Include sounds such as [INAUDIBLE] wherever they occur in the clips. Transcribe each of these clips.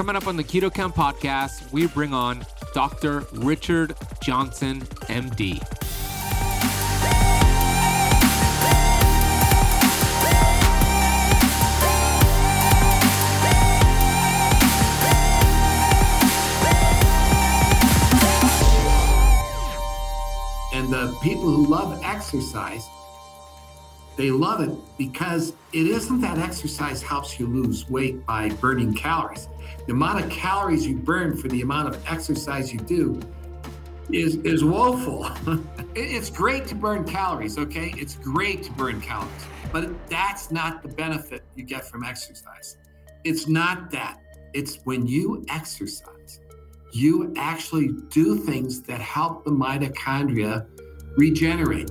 Coming up on the Keto Kamp podcast, we bring on Dr. Richard Johnson, MD. And the people who love exercise, they love it because it isn't that exercise helps you lose weight by burning calories. The amount of calories you burn for the amount of exercise you do is, is woeful. [LAUGHS] it's great to burn calories, okay? It's great to burn calories, but that's not the benefit you get from exercise. It's not that. It's when you exercise, you actually do things that help the mitochondria regenerate.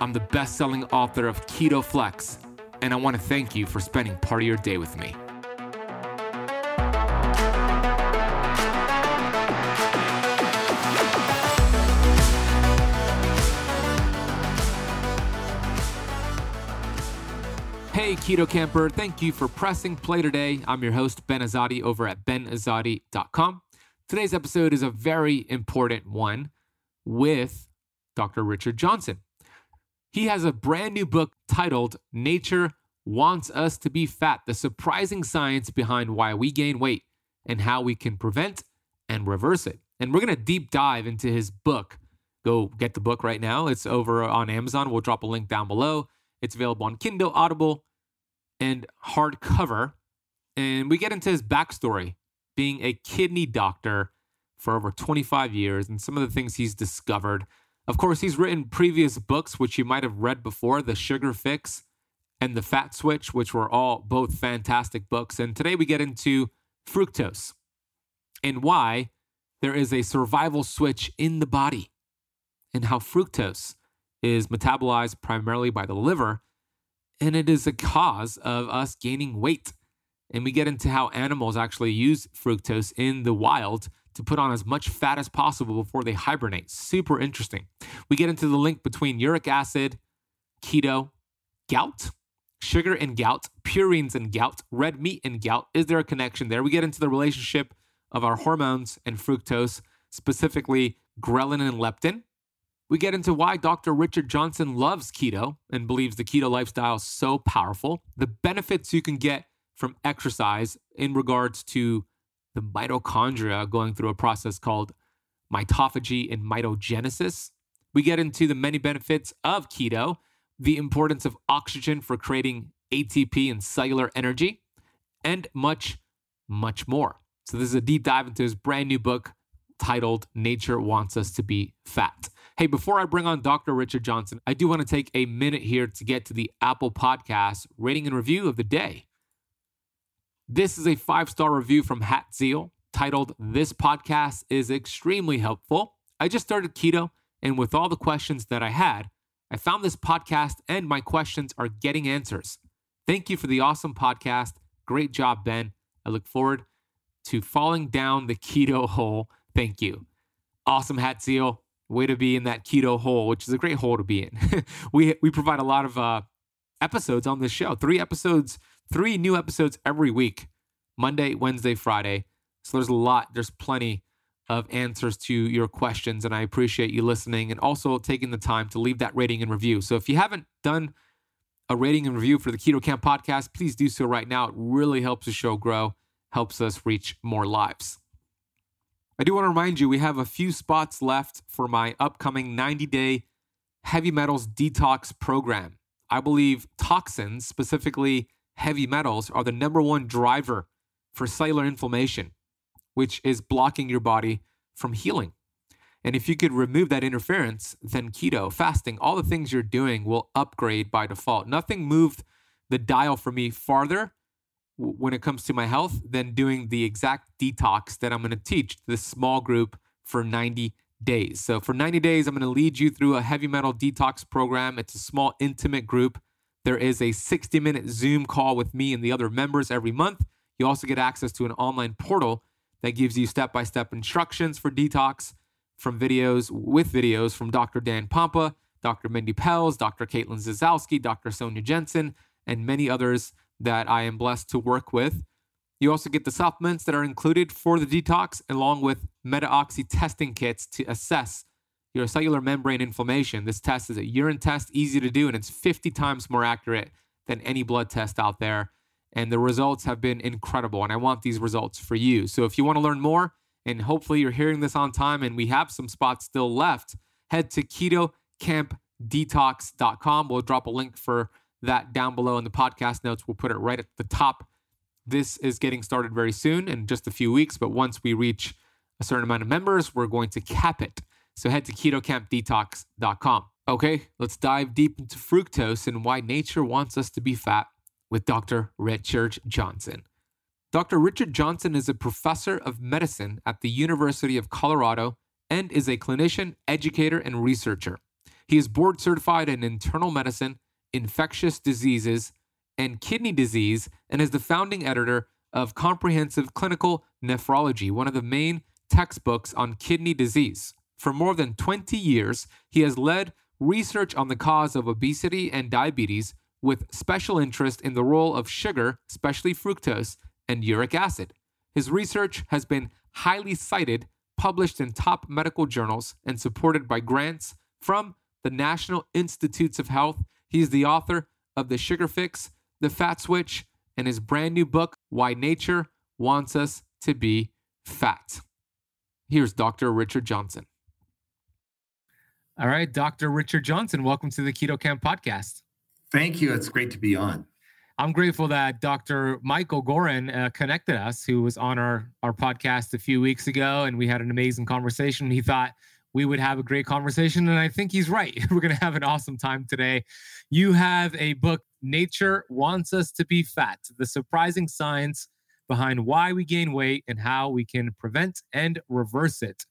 I'm the best selling author of Keto Flex, and I want to thank you for spending part of your day with me. Hey, Keto Kamper, thank you for pressing play today. I'm your host, Ben Azadi, over at benazadi.com. Today's episode is a very important one with Dr. Richard Johnson. He has a brand new book titled Nature Wants Us to Be Fat The Surprising Science Behind Why We Gain Weight and How We Can Prevent and Reverse It. And we're going to deep dive into his book. Go get the book right now. It's over on Amazon. We'll drop a link down below. It's available on Kindle, Audible, and hardcover. And we get into his backstory being a kidney doctor for over 25 years and some of the things he's discovered of course, he's written previous books, which you might have read before The Sugar Fix and The Fat Switch, which were all both fantastic books. And today we get into fructose and why there is a survival switch in the body and how fructose is metabolized primarily by the liver. And it is a cause of us gaining weight. And we get into how animals actually use fructose in the wild to put on as much fat as possible before they hibernate. Super interesting. We get into the link between uric acid, keto, gout, sugar and gout, purines and gout, red meat and gout. Is there a connection there? We get into the relationship of our hormones and fructose, specifically ghrelin and leptin. We get into why Dr. Richard Johnson loves keto and believes the keto lifestyle is so powerful, the benefits you can get from exercise in regards to the mitochondria going through a process called mitophagy and mitogenesis. We get into the many benefits of keto, the importance of oxygen for creating ATP and cellular energy, and much, much more. So, this is a deep dive into his brand new book titled Nature Wants Us to Be Fat. Hey, before I bring on Dr. Richard Johnson, I do want to take a minute here to get to the Apple Podcast rating and review of the day. This is a five star review from Hat Zeal titled, This podcast is extremely helpful. I just started keto, and with all the questions that I had, I found this podcast and my questions are getting answers. Thank you for the awesome podcast. Great job, Ben. I look forward to falling down the keto hole. Thank you. Awesome, Hat Zeal. Way to be in that keto hole, which is a great hole to be in. [LAUGHS] we, we provide a lot of uh, episodes on this show, three episodes three new episodes every week Monday, Wednesday, Friday. So there's a lot, there's plenty of answers to your questions. And I appreciate you listening and also taking the time to leave that rating and review. So if you haven't done a rating and review for the Keto Kamp podcast, please do so right now. It really helps the show grow, helps us reach more lives. I do want to remind you we have a few spots left for my upcoming 90 day heavy metals detox program. I believe toxins, specifically heavy metals are the number one driver for cellular inflammation, which is blocking your body from healing. And if you could remove that interference, then keto, fasting, all the things you're doing will upgrade by default. Nothing moved the dial for me farther when it comes to my health than doing the exact detox that I'm going to teach this small group for 90 days. So, for 90 days, I'm going to lead you through a heavy metal detox program. It's a small, intimate group. There is a 60 minute Zoom call with me and the other members every month. You also get access to an online portal that gives you step by step instructions for detox from videos with videos from Dr. Dan Pompa, Dr. Mindy Pelz, Dr. Caitlin Zazowski, Dr. Sonia Jensen, and many others that I am blessed to work with. You also get the supplements that are included for the detox, along with MetaOxy testing kits to assess your cellular membrane inflammation. This test is a urine test, easy to do, and it's 50 times more accurate than any blood test out there. And the results have been incredible. And I want these results for you. So if you want to learn more, and hopefully you're hearing this on time and we have some spots still left, head to ketokampdetox.com. We'll drop a link for that down below in the podcast notes. We'll put it right at the top. This is getting started very soon in just a few weeks, but once we reach a certain amount of members, we're going to cap it. So head to ketokampdetox.com. Okay, let's dive deep into fructose and why nature wants us to be fat with Dr. Richard Johnson. Dr. Richard Johnson is a professor of medicine at the University of Colorado and is a clinician, educator, and researcher. He is board certified in internal medicine, infectious diseases, and kidney disease, and is the founding editor of Comprehensive Clinical Nephrology, one of the main textbooks on kidney disease. For more than 20 years, he has led research on the cause of obesity and diabetes with special interest in the role of sugar, especially fructose, and uric acid. His research has been highly cited, published in top medical journals, and supported by grants from the National Institutes of Health. He is the author of The Sugar Fix, The Fat Switch, and his brand new book, Why Nature Wants Us to Be Fat. Here's Dr. Richard Johnson. All right, Dr. Richard Johnson, welcome to the Keto Kamp podcast. Thank you. It's great to be on. I'm grateful that Dr. Michael Goran uh, connected us, who was on our, our podcast a few weeks ago, and we had an amazing conversation. He thought we would have a great conversation, and I think he's right. [LAUGHS] We're going to have an awesome time today. You have a book, Nature Wants Us to Be Fat The Surprising Science Behind Why We Gain Weight and How We Can Prevent and Reverse It.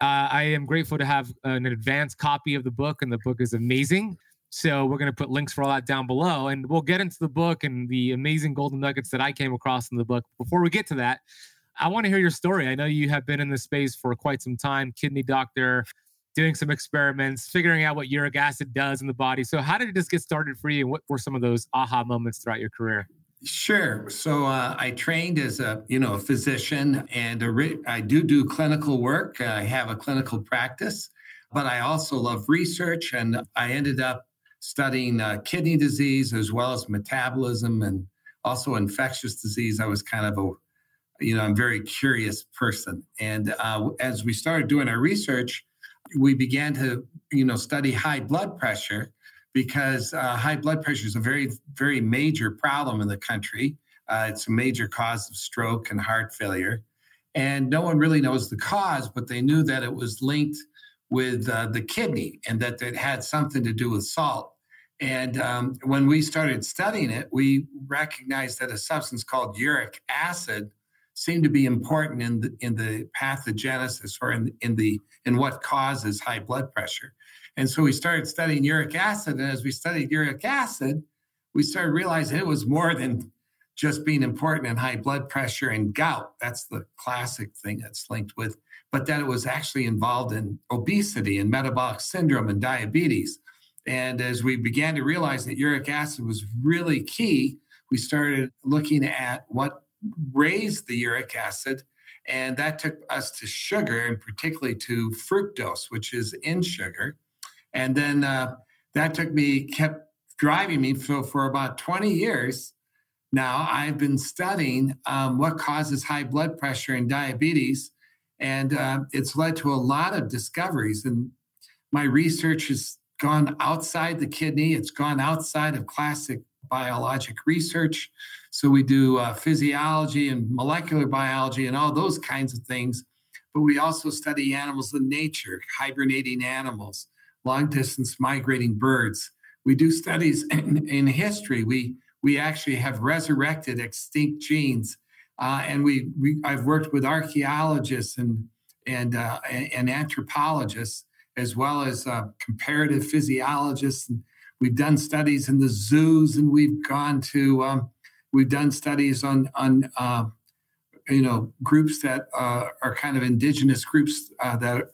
Uh, I am grateful to have an advanced copy of the book, and the book is amazing. So we're going to put links for all that down below, and we'll get into the book and the amazing golden nuggets that I came across in the book. Before we get to that, I want to hear your story. I know you have been in this space for quite some time, kidney doctor, doing some experiments, figuring out what uric acid does in the body. So, how did it just get started for you, and what were some of those aha moments throughout your career? Sure. So uh, I trained as a you know a physician, and a re- I do do clinical work. I have a clinical practice, but I also love research, and I ended up studying uh, kidney disease as well as metabolism and also infectious disease. I was kind of a you know I'm very curious person, and uh, as we started doing our research, we began to you know study high blood pressure because uh, high blood pressure is a very, very major problem in the country. Uh, it's a major cause of stroke and heart failure. And no one really knows the cause, but they knew that it was linked with uh, the kidney and that it had something to do with salt. And um, when we started studying it, we recognized that a substance called uric acid seemed to be important in the in the pathogenesis or in in the in what causes high blood pressure. And so we started studying uric acid. And as we studied uric acid, we started realizing it was more than just being important in high blood pressure and gout. That's the classic thing that's linked with, but that it was actually involved in obesity and metabolic syndrome and diabetes. And as we began to realize that uric acid was really key, we started looking at what raised the uric acid. And that took us to sugar and particularly to fructose, which is in sugar. And then uh, that took me, kept driving me. So for about 20 years now, I've been studying um, what causes high blood pressure and diabetes. And uh, it's led to a lot of discoveries. And my research has gone outside the kidney, it's gone outside of classic biologic research. So we do uh, physiology and molecular biology and all those kinds of things. But we also study animals in nature, hibernating animals long distance migrating birds. We do studies [CLEARS THROAT] in, in history. We we actually have resurrected extinct genes. Uh, and we, we, I've worked with archaeologists and and uh, and anthropologists as well as uh, comparative physiologists. And we've done studies in the zoos, and we've gone to um, we've done studies on on uh, you know groups that uh, are kind of indigenous groups uh, that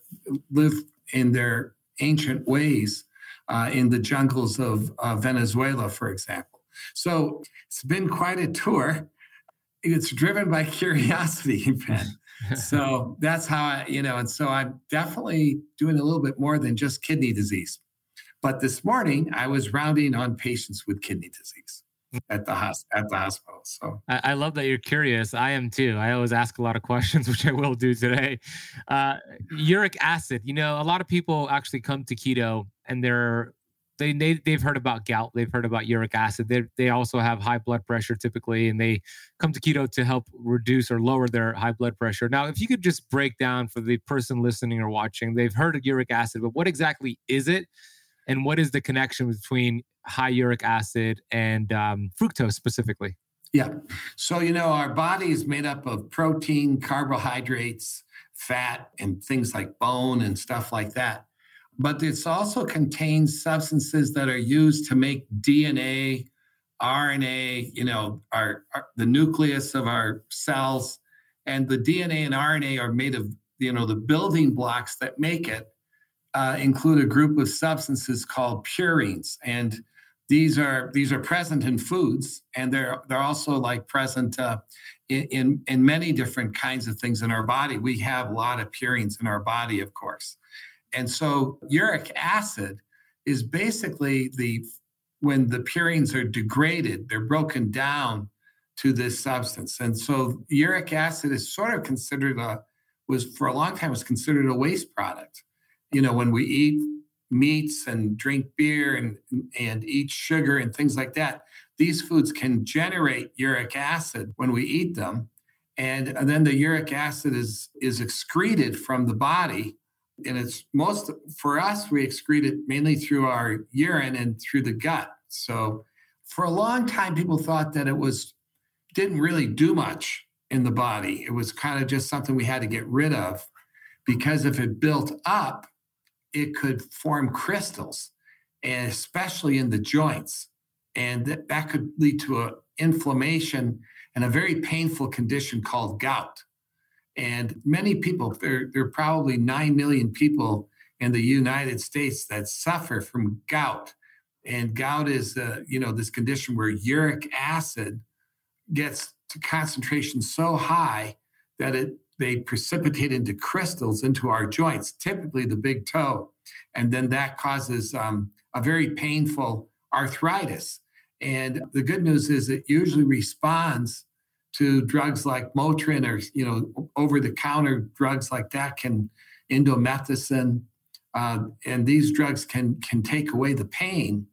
live in their ancient ways uh, in the jungles of Venezuela, for example. So it's been quite a tour. It's driven by [LAUGHS] curiosity, Ben. [LAUGHS] so that's how I, you know, and so I'm definitely doing a little bit more than just kidney disease. But this morning I was rounding on patients with kidney disease at the at the hospital. So I, I, love that you're curious. I am too. I always ask a lot of questions, [LAUGHS] which I will do today. Uh, uric acid. You know, a lot of people actually come to keto and they're they, they they've heard about gout, they've heard about uric acid. They they also have high blood pressure typically, and they come to keto to help reduce or lower their high blood pressure. Now, if you could just break down for the person listening or watching, they've heard of uric acid, but what exactly is it, and what is the connection between high uric acid and um, fructose specifically? Yeah. So, you know, our body is made up of protein, carbohydrates, fat, and things like bone and stuff like that. But it also contains substances that are used to make DNA, RNA, you know, our, our the nucleus of our cells. And the DNA and RNA are made of, you know, the building blocks that make it uh, include a group of substances called purines. And these are these are present in foods, and they're they're also like present uh, in, in, in many different kinds of things in our body. We have a lot of purines in our body, of course, and so uric acid is basically the when the purines are degraded, they're broken down to this substance, and so uric acid is sort of considered a was for a long time was considered a waste product. You know, when we eat meats and drink beer and and eat sugar and things like that these foods can generate uric acid when we eat them. And, and then the uric acid is is excreted from the body. And it's most for us we excrete it mainly through our urine and through the gut. So for a long time people thought that it was didn't really do much in the body. It was kind of just something we had to get rid of because if it built up it could form crystals, and especially in the joints. And that, that could lead to an inflammation and a very painful condition called gout. And many people, there, there are probably 9 million people in the United States that suffer from gout. And gout is, uh, you know, this condition where uric acid gets to concentration so high that it they precipitate into crystals into our joints, typically the big toe. And then that causes um, a very painful arthritis. And the good news is it usually responds to drugs like Motrin or, you know, over the counter drugs like that can, indomethacin. Uh, and these drugs can, can take away the pain.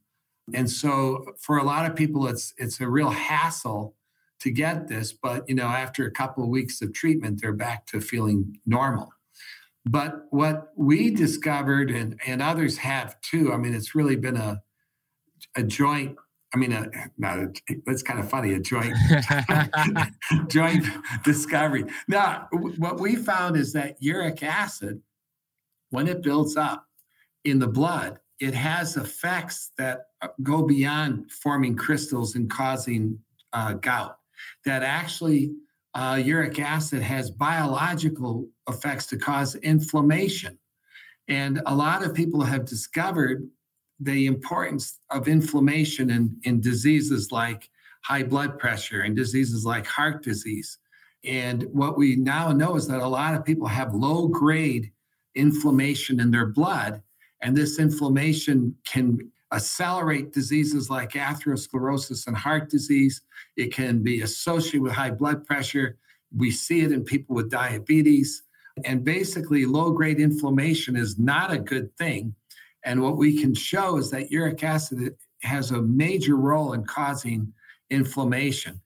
And so for a lot of people, it's, it's a real hassle to get this, but you know, after a couple of weeks of treatment, they're back to feeling normal. But what we discovered, and, and others have too, I mean, it's really been a a joint. I mean, a, not a, that's kind of funny, a joint [LAUGHS] joint discovery. Now, what we found is that uric acid, when it builds up in the blood, it has effects that uh, go beyond forming crystals and causing uh, gout that actually uh, uric acid has biological effects to cause inflammation. And a lot of people have discovered the importance of inflammation in, in diseases like high blood pressure and diseases like heart disease. And what we now know is that a lot of people have low grade inflammation in their blood. And this inflammation can accelerate diseases like atherosclerosis and heart disease. It can be associated with high blood pressure. We see it in people with diabetes. And basically, low grade inflammation is not a good thing. And what we can show is that uric acid has a major role in causing inflammation.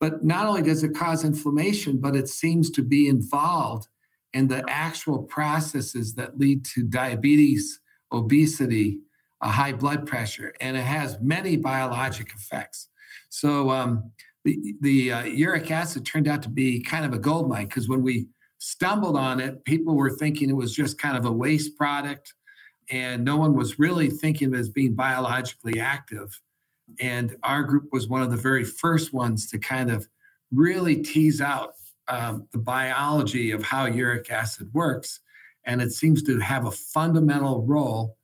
But not only does it cause inflammation, but it seems to be involved in the actual processes that lead to diabetes, obesity, a high blood pressure, and it has many biologic effects. So um, the, the uh, uric acid turned out to be kind of a gold mine because when we stumbled on it, people were thinking it was just kind of a waste product, and no one was really thinking of it as being biologically active. And our group was one of the very first ones to kind of really tease out um, the biology of how uric acid works. And it seems to have a fundamental role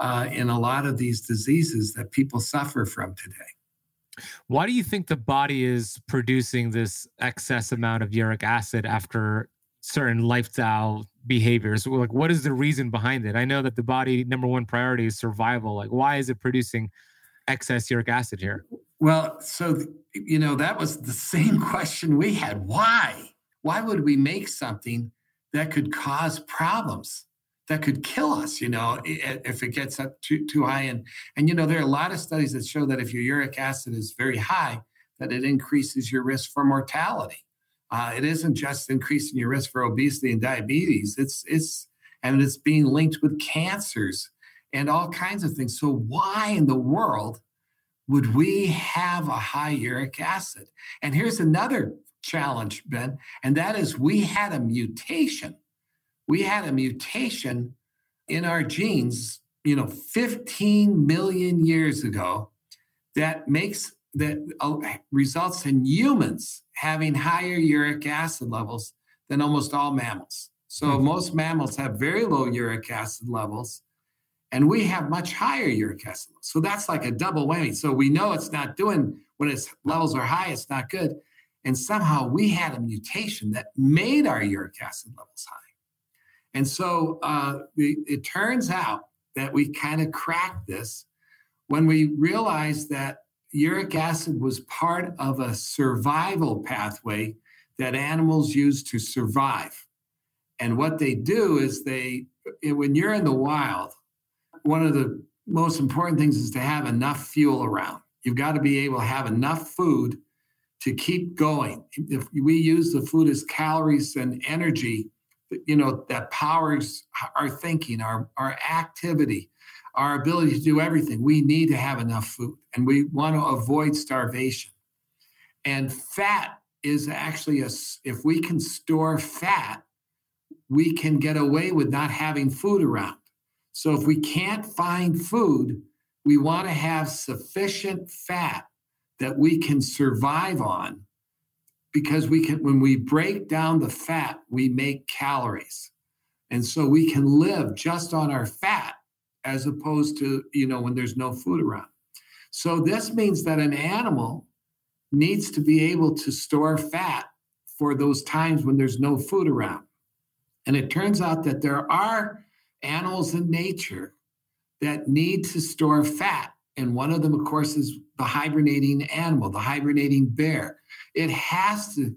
uh, in a lot of these diseases that people suffer from today. Why do you think the body is producing this excess amount of uric acid after certain lifestyle behaviors? Like, what is the reason behind it? I know that the body number one priority is survival. Like, why is it producing excess uric acid here? Well, so you know that was the [LAUGHS] same question we had. Why? Why would we make something that could cause problems? That could kill us, you know, if it gets up too, too high. And, and, you know, there are a lot of studies that show that if your uric acid is very high, that it increases your risk for mortality. Uh, it isn't just increasing your risk for obesity and diabetes. It's, it's, and it's being linked with cancers and all kinds of things. So why in the world would we have a high uric acid? And here's another challenge, Ben, and that is we had a mutation we had a mutation in our genes, you know, 15 million years ago that makes that uh, results in humans having higher uric acid levels than almost all mammals. So mm-hmm. most mammals have very low uric acid levels and we have much higher uric acid. Levels. So that's like a double whammy. So we know it's not doing when its levels are high, it's not good. And somehow we had a mutation that made our uric acid levels high. And so uh, it turns out that we kind of cracked this when we realized that uric acid was part of a survival pathway that animals use to survive. And what they do is they, when you're in the wild, one of the most important things is to have enough fuel around. You've got to be able to have enough food to keep going. If we use the food as calories and energy, you know that powers our thinking our our activity our ability to do everything. We need to have enough food and we want to avoid starvation. And fat is actually a if we can store fat we can get away with not having food around. So if we can't find food we want to have sufficient fat that we can survive on because we can when we break down the fat we make calories. And so we can live just on our fat as opposed to you know when there's no food around. So this means that an animal needs to be able to store fat for those times when there's no food around. And it turns out that there are animals in nature that need to store fat. And one of them of course is the hibernating animal the hibernating bear it has to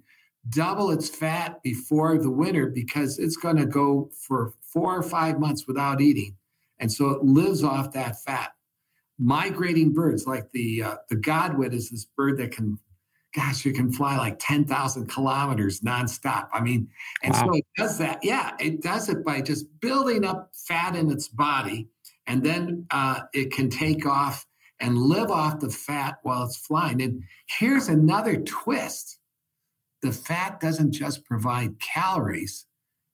double its fat before the winter because it's going to go for four or five months without eating. And so it lives off that fat. Migrating birds like the uh, the godwit is this bird that can, gosh, it can fly like 10,000 kilometers nonstop. I mean, and wow. so it does that. Yeah, it does it by just building up fat in its body. And then uh, it can take off and live off the fat while it's flying. And here's another twist the fat doesn't just provide calories,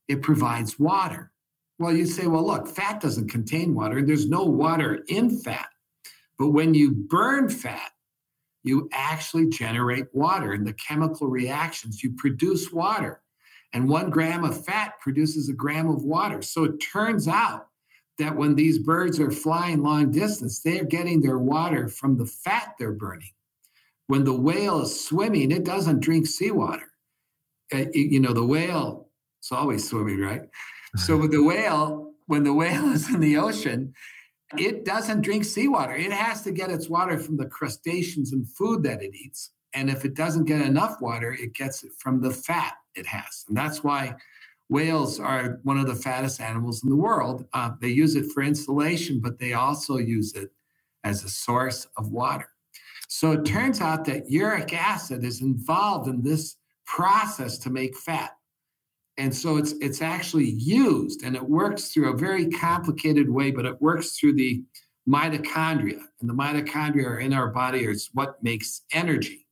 it provides water. Well, you say, well, look, fat doesn't contain water, and there's no water in fat. But when you burn fat, you actually generate water in the chemical reactions. You produce water, and one gram of fat produces a gram of water. So it turns out that when these birds are flying long distance, they're getting their water from the fat they're burning. When the whale is swimming, it doesn't drink seawater. Uh, you know, the whale is always swimming, right? So with the whale, when the [LAUGHS] whale is in the ocean, it doesn't drink seawater. It has to get its water from the crustaceans and food that it eats. And if it doesn't get enough water, it gets it from the fat it has. And that's why Whales are one of the fattest animals in the world. Uh, they use it for insulation, but they also use it as a source of water. So it turns out that uric acid is involved in this process to make fat. And so it's it's actually used and it works through a very complicated way, but it works through the mitochondria. And the mitochondria are in our body is what makes energy.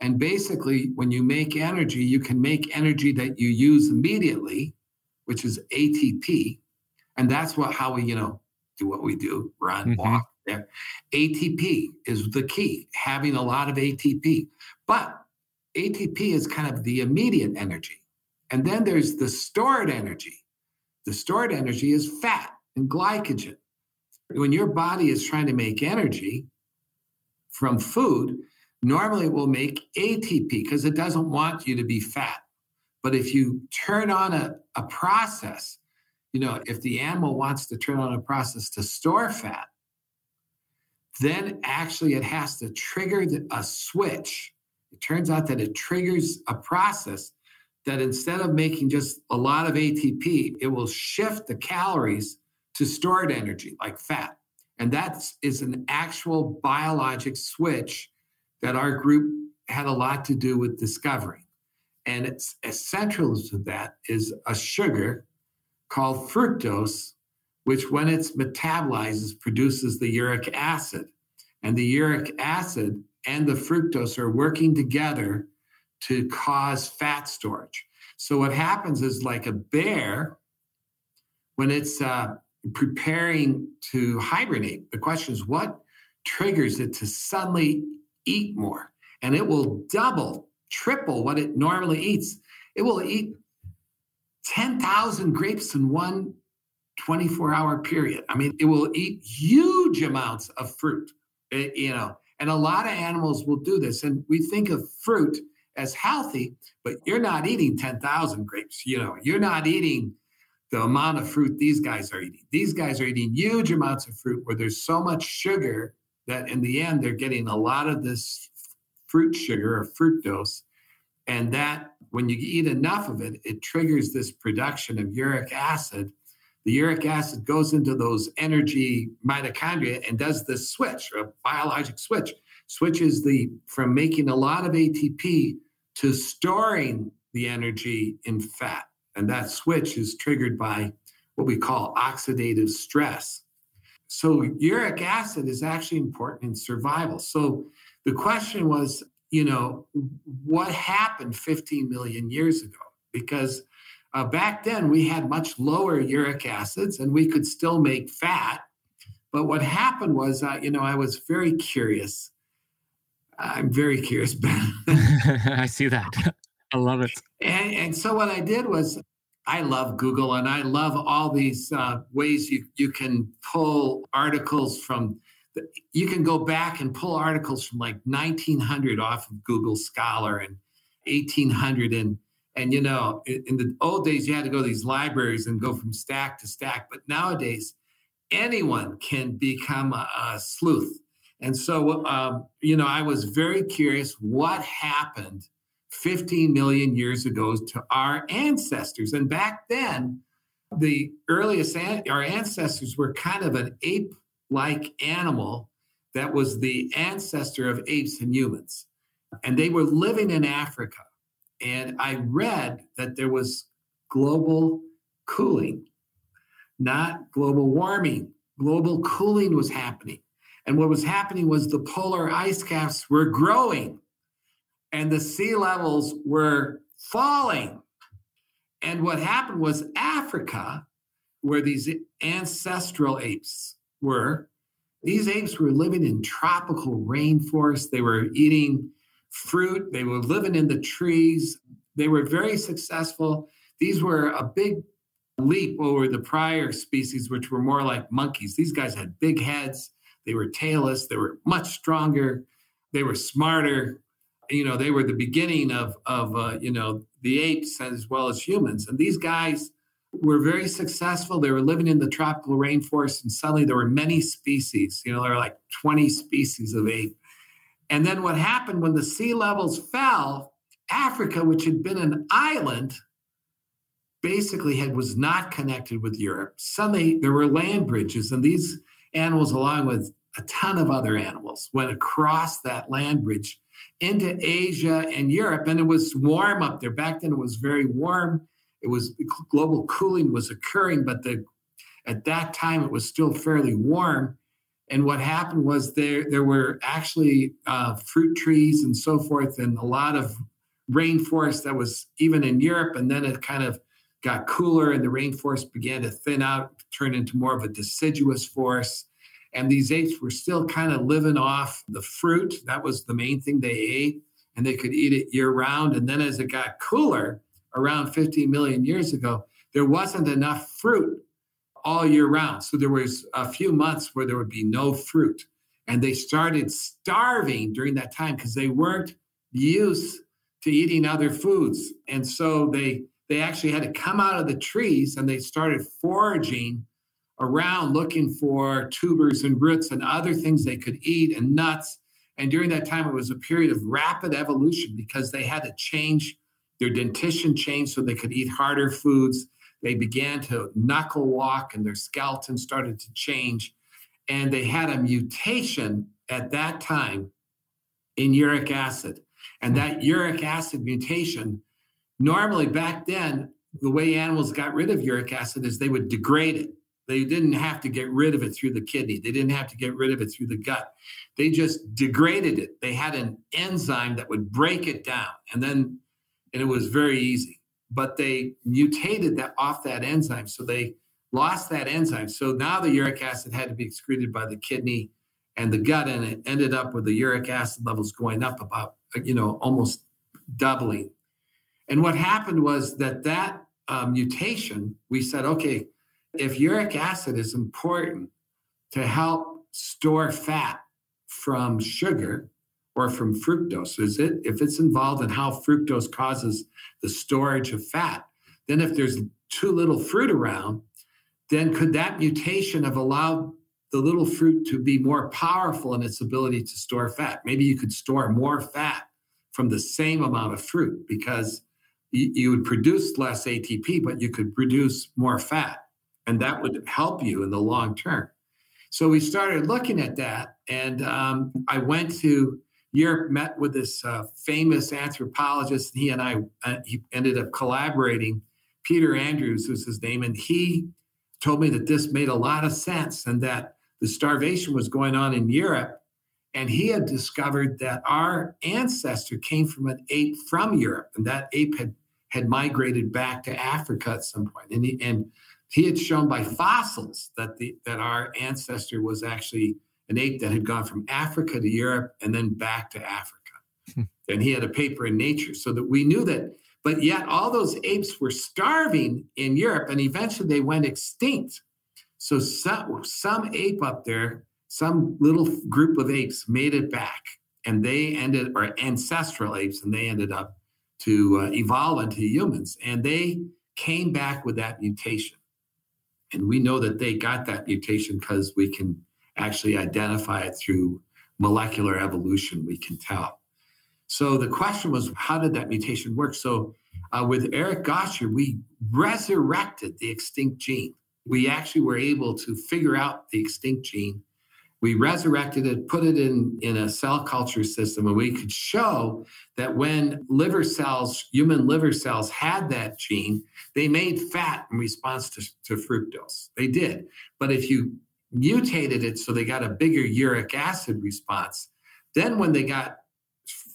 And basically, when you make energy, you can make energy that you use immediately, which is ATP. And that's what how we, you know, do what we do, run, mm-hmm. walk there. ATP is the key, having a lot of ATP. But ATP is kind of the immediate energy. And then there's the stored energy. The stored energy is fat and glycogen. When your body is trying to make energy from food, normally it will make ATP because it doesn't want you to be fat. But if you turn on a, a process, you know, if the animal wants to turn on a process to store fat, then actually it has to trigger the, a switch. It turns out that it triggers a process that instead of making just a lot of ATP, it will shift the calories to stored energy like fat. And that is an actual biologic switch that our group had a lot to do with discovering. And it's essential to that is a sugar called fructose, which when it's metabolizes produces the uric acid. And the uric acid and the fructose are working together to cause fat storage. So what happens is like a bear, when it's uh, preparing to hibernate, the question is what triggers it to suddenly eat more? And it will double, triple what it normally eats. It will eat 10,000 grapes in one 24 hour period. I mean, it will eat huge amounts of fruit, it, eh, you know, and a lot of animals will do this. And we think of fruit as healthy, but you're not eating 10,000 grapes. You know, you're not eating the amount of fruit these guys are eating. These guys are eating huge amounts of fruit where there's so much sugar that in the end they're getting a lot of this fruit sugar or fructose. And that, when you eat enough of it, it triggers this production of uric acid. The uric acid goes into those energy mitochondria and does this switch, a biologic switch, switches the from making a lot of ATP to storing the energy in fat. And that switch is triggered by what we call oxidative stress. So uric acid is actually important in survival. So the question was, you know, what happened 15 million years ago? Because uh, back then we had much lower uric acids and we could still make fat. But what happened was, uh, you know, I was very curious. I'm very curious, Ben. [LAUGHS] I see that. [LAUGHS] I love it. And, and so what I did was I love Google and I love all these uh, ways you, you can pull articles from, the, you can go back and pull articles from like 1900 off of Google Scholar and 1800. And, and you know, in, in the old days, you had to go to these libraries and go from stack to stack. But nowadays, anyone can become a, a sleuth. And so, um, you know, I was very curious what happened 15 million years ago to our ancestors. And back then, the earliest, our ancestors were kind of an ape like animal that was the ancestor of apes and humans. And they were living in Africa. And I read that there was global cooling, not global warming. Global cooling was happening. And what was happening was the polar ice caps were growing and the sea levels were falling. And what happened was Africa, where these ancestral apes were, these apes were living in tropical rainforests. They were eating fruit, they were living in the trees. They were very successful. These were a big leap over the prior species, which were more like monkeys. These guys had big heads, they were tailless, they were much stronger, they were smarter, you know they were the beginning of of uh, you know the apes as well as humans. And these guys were very successful. They were living in the tropical rainforest and suddenly there were many species you know there were like 20 species of ape. And then what happened when the sea levels fell africa which had been an island basically had was not connected with europe. Suddenly there were land bridges and these animals along with a ton of other animals went across that land bridge into Asia and Europe, and it was warm up there. Back then, it was very warm. It was global cooling was occurring, but the at that time it was still fairly warm. And what happened was there there were actually uh, fruit trees and so forth, and a lot of rainforest that was even in Europe. And then it kind of got cooler, and the rainforest began to thin out, turn into more of a deciduous forest. And these apes were still kind of living off the fruit. That was the main thing they ate, and they could eat it year round. And then as it got cooler, around 15 million years ago, there wasn't enough fruit all year round. So there was a few months where there would be no fruit. And they started starving during that time because they weren't used to eating other foods. And so they they actually had to come out of the trees and they started foraging around looking for tubers and roots and other things they could eat and nuts. And during that time, it was a period of rapid evolution because they had to change their dentition changed so they could eat harder foods. They began to knuckle walk and their skeleton started to change. And they had a mutation at that time in uric acid. And that uric acid mutation, normally back then, the way animals got rid of uric acid is they would degrade it. They didn't have to get rid of it through the kidney. They didn't have to get rid of it through the gut. They just degraded it. They had an enzyme that would break it down. And then, and it was very easy. But they mutated that off that enzyme. So they lost that enzyme. So now the uric acid had to be excreted by the kidney and the gut, and it ended up with the uric acid levels going up about, you know, almost doubling. And what happened was that that uh, mutation, we said, okay, if uric acid is important to help store fat from sugar or from fructose, is it? If it's involved in how fructose causes the storage of fat, then if there's too little fruit around, then could that mutation have allowed the little fruit to be more powerful in its ability to store fat? Maybe you could store more fat from the same amount of fruit because you, would produce less ATP, but you could produce more fat and that would help you in the long term. So we started looking at that, and um, I went to Europe, met with this uh, famous anthropologist. and He and I uh, he ended up collaborating. Peter Andrews was his name, and he told me that this made a lot of sense and that the starvation was going on in Europe. And he had discovered that our ancestor came from an ape from Europe, and that ape had had migrated back to Africa at some point. And, he, and he had shown by fossils that the that our ancestor was actually an ape that had gone from Africa to Europe and then back to Africa. Hmm. And he had a paper in Nature, so that we knew that. But yet, all those apes were starving in Europe, and eventually they went extinct. So some some ape up there, some little group of apes made it back, and they ended, or ancestral apes, and they ended up to uh, evolve into humans, and they came back with that mutation. And we know that they got that mutation because we can actually identify it through molecular evolution, we can tell. So the question was, how did that mutation work? So uh, with Eric Gaucher, we resurrected the extinct gene. We actually were able to figure out the extinct gene. We resurrected it, put it in, in a cell culture system, and we could show that when liver cells, human liver cells, had that gene, they made fat in response to, to fructose. They did. But if you mutated it so they got a bigger uric acid response, then when they got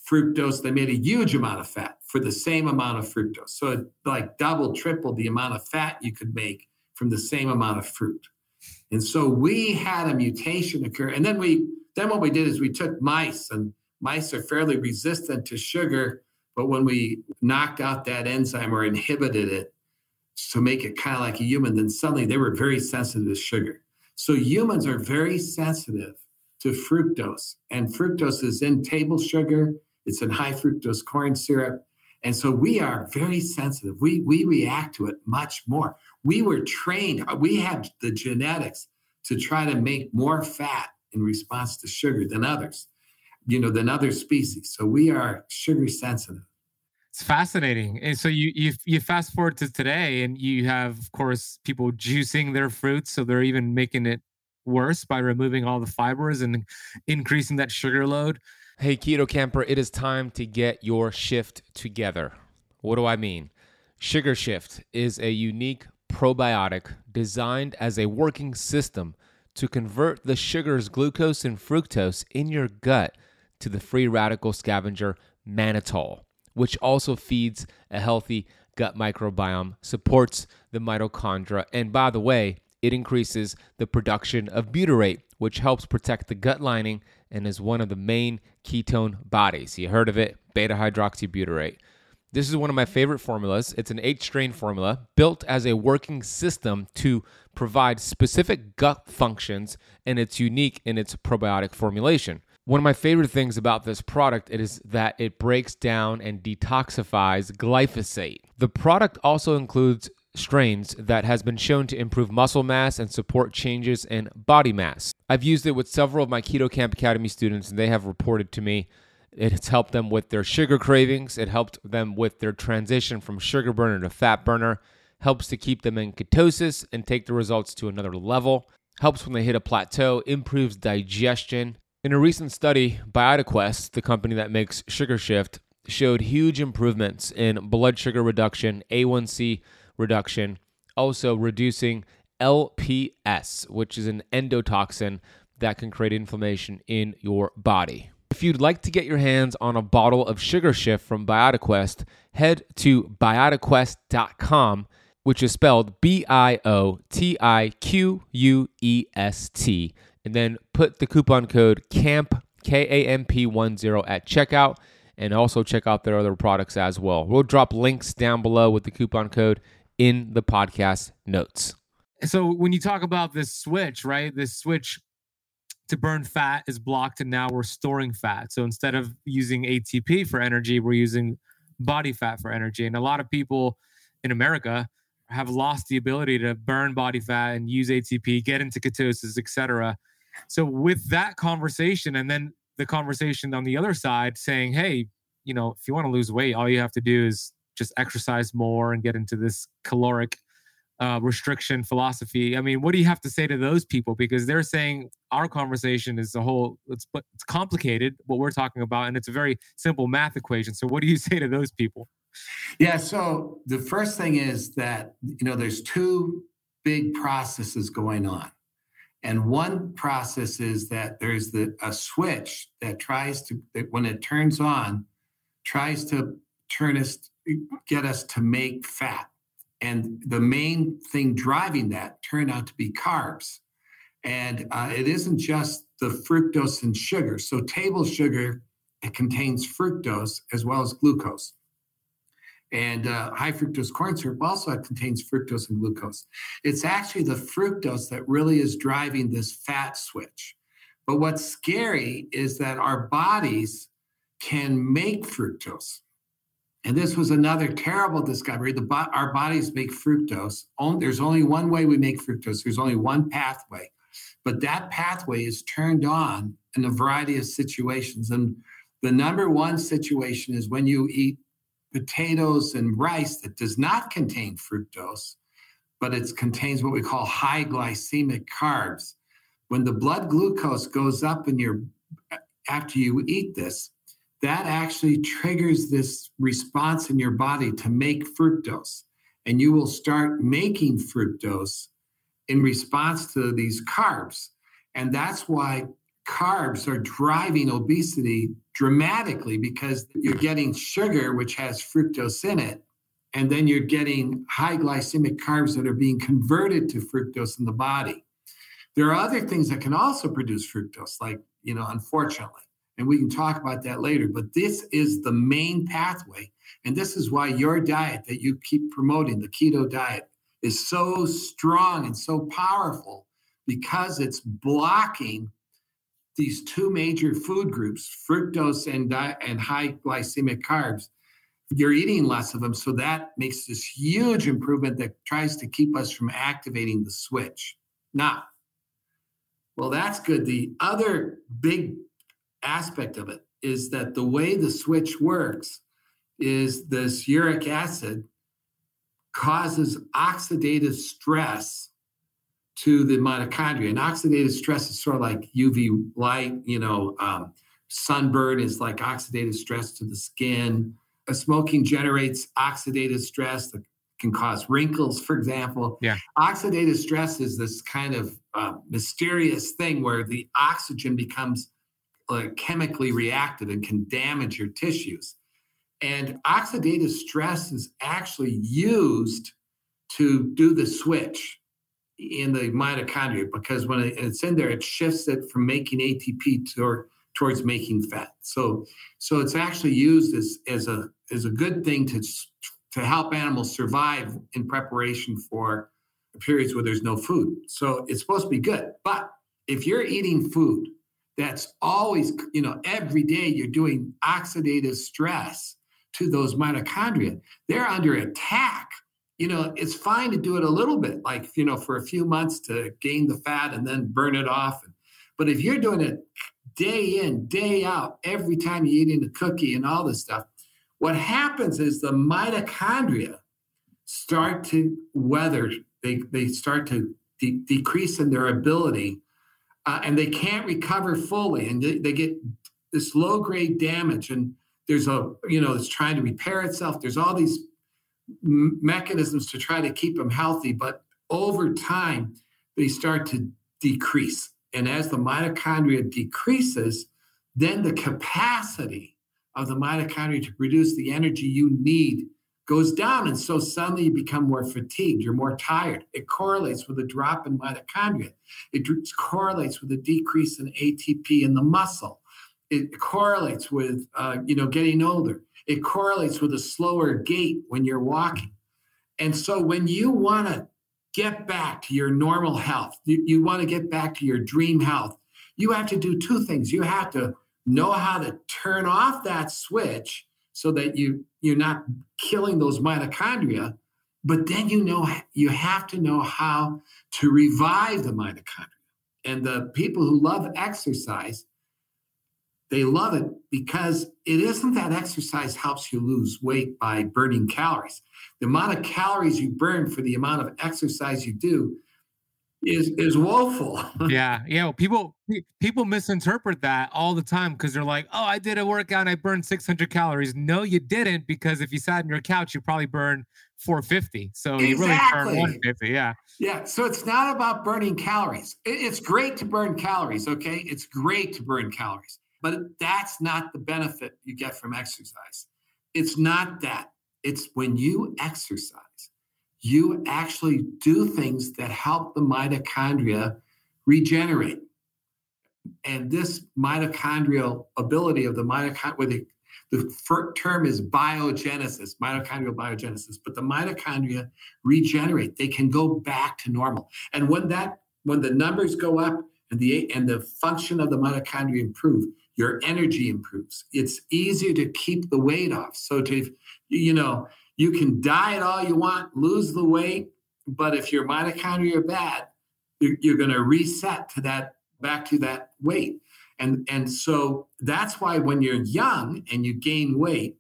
fructose, they made a huge amount of fat for the same amount of fructose. So it like double, triple the amount of fat you could make from the same amount of fruit. And so we had a mutation occur. And then we then what we did is we took mice and mice are fairly resistant to sugar, but when we knocked out that enzyme or inhibited it, to make it kind of like a human, then suddenly they were very sensitive to sugar. So humans are very sensitive to fructose, and fructose is in table sugar, it's in high fructose corn syrup. And so we are very sensitive. We, we react to it much more. We were trained, we have the genetics to try to make more fat in response to sugar than others, you know, than other species. So we are sugar sensitive. It's fascinating. And so you you you fast forward to today, and you have, of course, people juicing their fruits, so they're even making it worse by removing all the fibers and increasing that sugar load. Hey, Keto Kamper, it is time to get your shift together. What do I mean? Sugar Shift is a unique probiotic designed as a working system to convert the sugars glucose and fructose in your gut to the free radical scavenger mannitol, which also feeds a healthy gut microbiome, supports the mitochondria, and by the way, it increases the production of butyrate, which helps protect the gut lining and is one of the main ketone bodies. You heard of it, beta hydroxybutyrate. This is one of my favorite formulas. It's an eight strain formula built as a working system to provide specific gut functions, and it's unique in its probiotic formulation. One of my favorite things about this product is that it breaks down and detoxifies glyphosate. The product also includes strains that has been shown to improve muscle mass and support changes in body mass. I've used it with several of my Keto Kamp Academy students and they have reported to me it's helped them with their sugar cravings. It helped them with their transition from sugar burner to fat burner. Helps to keep them in ketosis and take the results to another level. Helps when they hit a plateau. Improves digestion. In a recent study, BiotiQuest, the company that makes Sugar Shift, showed huge improvements in blood sugar reduction, A1C reduction, also reducing LPS, which is an endotoxin that can create inflammation in your body. If you'd like to get your hands on a bottle of Sugar Shift from BiotiQuest, head to biotiquest.com, which is spelled B I O T I Q U E S T, and then put the coupon code KAMP, K A M P 10 at checkout, and also check out their other products as well. We'll drop links down below with the coupon code in the podcast notes. So when you talk about this switch, right? This switch to burn fat is blocked and now we're storing fat. So instead of using ATP for energy, we're using body fat for energy. And a lot of people in America have lost the ability to burn body fat and use ATP, get into ketosis, etc. So with that conversation and then the conversation on the other side saying, "Hey, you know, if you want to lose weight, all you have to do is just exercise more and get into this caloric uh, restriction philosophy. I mean, what do you have to say to those people? Because they're saying our conversation is a whole it's it's complicated what we're talking about, and it's a very simple math equation. So, what do you [LAUGHS] say to those people? Yeah. So the first thing is that you know there's two big processes going on. And one process is that there's the a switch that tries to that when it turns on, tries to turn us get us to make fat and the main thing driving that turned out to be carbs. And uh, it isn't just the fructose and sugar. So, table sugar, it contains fructose as well as glucose. And uh, high fructose corn syrup also contains fructose and glucose. It's actually the fructose that really is driving this fat switch. But what's scary is that our bodies can make fructose. And this was another terrible discovery. The our bodies make fructose. There's only one way we make fructose. There's only one pathway, but that pathway is turned on in a variety of situations. And the number one situation is when you eat potatoes and rice that does not contain fructose, but it contains what we call high glycemic carbs. When the blood glucose goes up in your after you eat this, that actually triggers this response in your body to make fructose. And you will start making fructose in response to these carbs. And that's why carbs are driving obesity dramatically because you're getting sugar, which has fructose in it. And then you're getting high glycemic carbs that are being converted to fructose in the body. There are other things that can also produce fructose, like, you know, unfortunately and we can talk about that later. But this is the main pathway. And this is why your diet that you keep promoting, the keto diet, is so strong and so powerful because it's blocking these two major food groups, fructose and, di- and high glycemic carbs. You're eating less of them. So that makes this huge improvement that tries to keep us from activating the switch. Now, well, that's good. The other big aspect of it is that the way the switch works is this uric acid causes oxidative stress to the mitochondria. And oxidative stress is sort of like UV light, you know, um, sunburn is like oxidative stress to the skin. A smoking generates oxidative stress. that can cause wrinkles, for example. Yeah. Oxidative stress is this kind of uh, mysterious thing where the oxygen becomes uh, chemically reactive and can damage your tissues. And oxidative stress is actually used to do the switch in the mitochondria because when it's in there, it shifts it from making ATP to, or towards making fat. So, so it's actually used as, as a as a good thing to to help animals survive in preparation for periods where there's no food. So it's supposed to be good. But if you're eating food that's always, you know, every day you're doing oxidative stress to those mitochondria, they're under attack. You know, it's fine to do it a little bit, like, you know, for a few months to gain the fat and then burn it off. But if you're doing it day in, day out, every time you're eating a cookie and all this stuff, what happens is the mitochondria start to weather, they, they start to de- decrease in their ability uh, and they can't recover fully and they, they get this low grade damage and there's a you know it's trying to repair itself. There's all these m- mechanisms to try to keep them healthy but over time they start to decrease. And as the mitochondria decreases then the capacity of the mitochondria to produce the energy you need goes down. And so suddenly you become more fatigued, you're more tired. It correlates with a drop in mitochondria, it correlates with a decrease in ATP in the muscle. It correlates with uh, you know getting older. It correlates with a slower gait when you're walking. And so when you want to get back to your normal health, you, you want to get back to your dream health, you have to do two things. You have to know how to turn off that switch so that you you're not killing those mitochondria but then you know you have to know how to revive the mitochondria. And the people who love exercise they love it because it isn't that exercise helps you lose weight by burning calories. The amount of calories you burn for the amount of exercise you do is is woeful. [LAUGHS] yeah, yeah. Well, people people misinterpret that all the time because they're like, "Oh, I did a workout and I burned 600 calories." No, you didn't because if you sat on your couch, you probably burned 450. So exactly. you really burned 150. Yeah. Yeah. So it's not about burning calories. It's great to burn calories. Okay, it's great to burn calories, but that's not the benefit you get from exercise. It's not that. It's when you exercise you actually do things that help the mitochondria regenerate. And this mitochondrial ability of the mitochondria, the, the term is biogenesis, mitochondrial biogenesis, but the mitochondria regenerate. They can go back to normal. And when that, when the numbers go up and the and the function of the mitochondria improve, your energy improves. It's easier to keep the weight off. So to, you know, you can diet all you want, lose the weight, but if your mitochondria are bad, you're, you're going to reset to that back to that weight. And, and so that's why when you're young and you gain weight,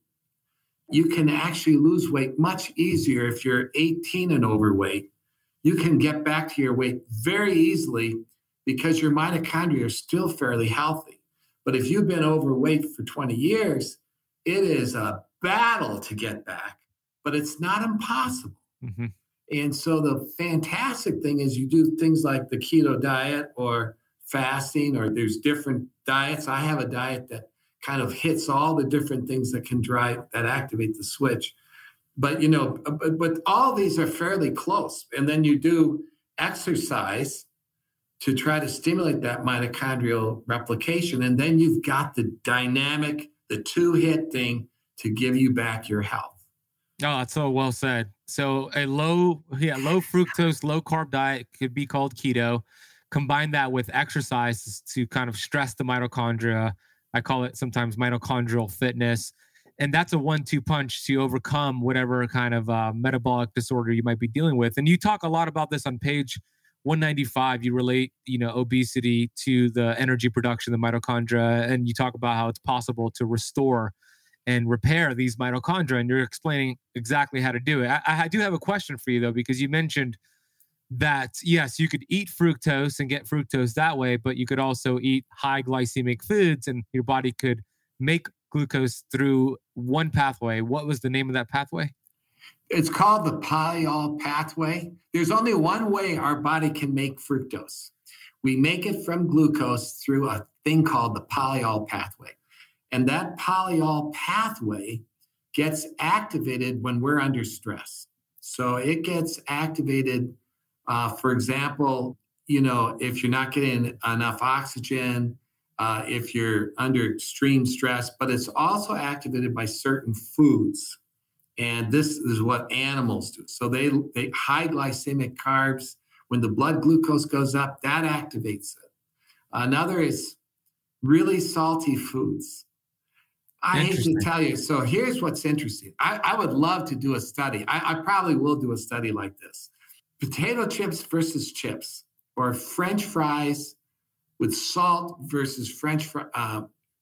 you can actually lose weight much easier if you're 18 and overweight. You can get back to your weight very easily because your mitochondria are still fairly healthy. But if you've been overweight for 20 years, it is a battle to get back but it's not impossible. Mm-hmm. And so the fantastic thing is you do things like the keto diet or fasting, or there's different diets. I have a diet that kind of hits all the different things that can drive that activate the switch. But you know, uh, but, but all these are fairly close. And then you do exercise to try to stimulate that mitochondrial replication. And then you've got the dynamic, the two hit thing to give you back your health. Oh, that's so well said. So a low, yeah, low fructose, low carb diet could be called keto. Combine that with exercise to kind of stress the mitochondria. I call it sometimes mitochondrial fitness. And that's a one-two punch to overcome whatever kind of uh, metabolic disorder you might be dealing with. And you talk a lot about this on page 195. You relate, you know, obesity to the energy production, the mitochondria, and you talk about how it's possible to restore and repair these mitochondria. And you're explaining exactly how to do it. I, I do have a question for you though, because you mentioned that yes, you could eat fructose and get fructose that way, but you could also eat high glycemic foods and your body could make glucose through one pathway. What was the name of that pathway? It's called the polyol pathway. There's only one way our body can make fructose. We make it from glucose through a thing called the polyol pathway. And that polyol pathway gets activated when we're under stress. So it gets activated, uh, for example, you know, if you're not getting enough oxygen, uh, if you're under extreme stress, but it's also activated by certain foods. And this is what animals do. So they, they high glycemic carbs. When the blood glucose goes up, that activates it. Another is really salty foods. I hate to tell you. So here's what's interesting. I, I would love to do a study. I, I, probably will do a study like this. Potato chips versus chips, or French fries with salt versus French fr- uh,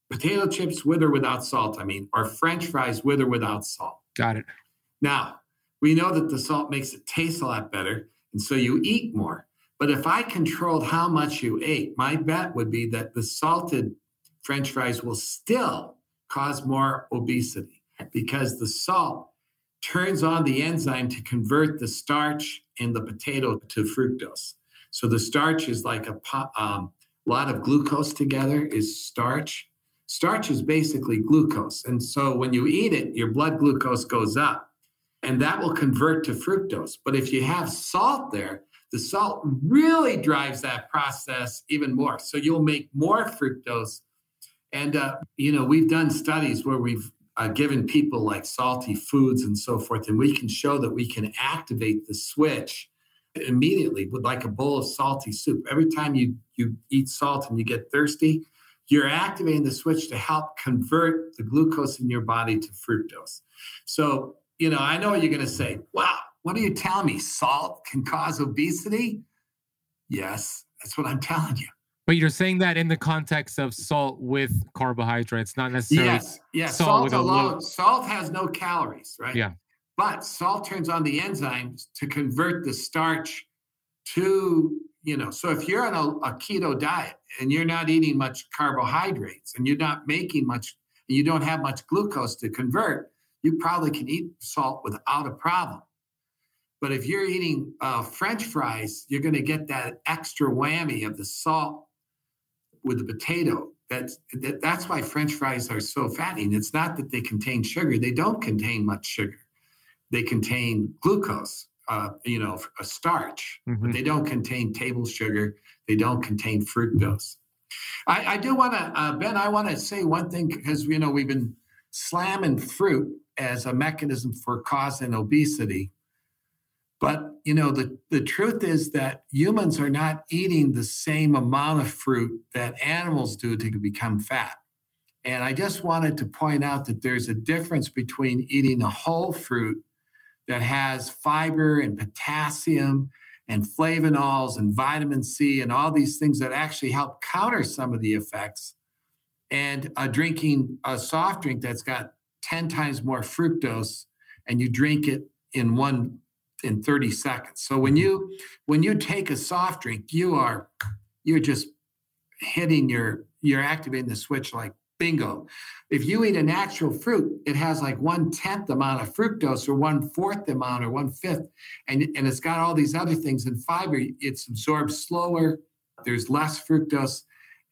potato chips with or without salt. I mean, or French fries with or without salt. Got it. Now, we know that the salt makes it taste a lot better. And so you eat more. But if I controlled how much you ate, my bet would be that the salted French fries will still cause more obesity because the salt turns on the enzyme to convert the starch in the potato to fructose. So the starch is like a um, lot of glucose together is starch. Starch is basically glucose. And so when you eat it, your blood glucose goes up and that will convert to fructose. But if you have salt there, the salt really drives that process even more. So you'll make more fructose. And, uh, you know, we've done studies where we've uh, given people like salty foods and so forth, and we can show that we can activate the switch immediately with like a bowl of salty soup. Every time you, you eat salt and you get thirsty, you're activating the switch to help convert the glucose in your body to fructose. So you know, I know what you're going to say. Wow, what are you telling me? Salt can cause obesity? Yes, that's what I'm telling you. But you're saying that in the context of salt with carbohydrates, not necessarily. Yes, yes. Salt, salt alone, salt has no calories, right? Yeah. But salt turns on the enzymes to convert the starch to, you know, so if you're on a, a keto diet and you're not eating much carbohydrates and you're not making much, you don't have much glucose to convert, you probably can eat salt without a problem. But if you're eating uh, French fries, you're going to get that extra whammy of the salt with the potato. That's that, that's why French fries are so fatty. And it's not that they contain sugar; they don't contain much sugar. They contain glucose, uh, you know, a starch, mm-hmm. but they don't contain table sugar. They don't contain fructose. I, I do want to, uh, Ben. I want to say one thing because you know we've been slamming fruit as a mechanism for causing obesity. But you know, the, the truth is that humans are not eating the same amount of fruit that animals do to become fat. And I just wanted to point out that there's a difference between eating a whole fruit that has fiber and potassium and flavonols and vitamin C and all these things that actually help counter some of the effects and uh, drinking a soft drink that's got 10 times more fructose and you drink it in one in 30 seconds. So when mm-hmm. you when you take a soft drink, you are you're just hitting your you're activating the switch like bingo. If you eat a natural fruit, it has like one tenth amount of fructose or one fourth amount or one fifth, and, and it's got all these other things in fiber. It's absorbed slower. There's less fructose,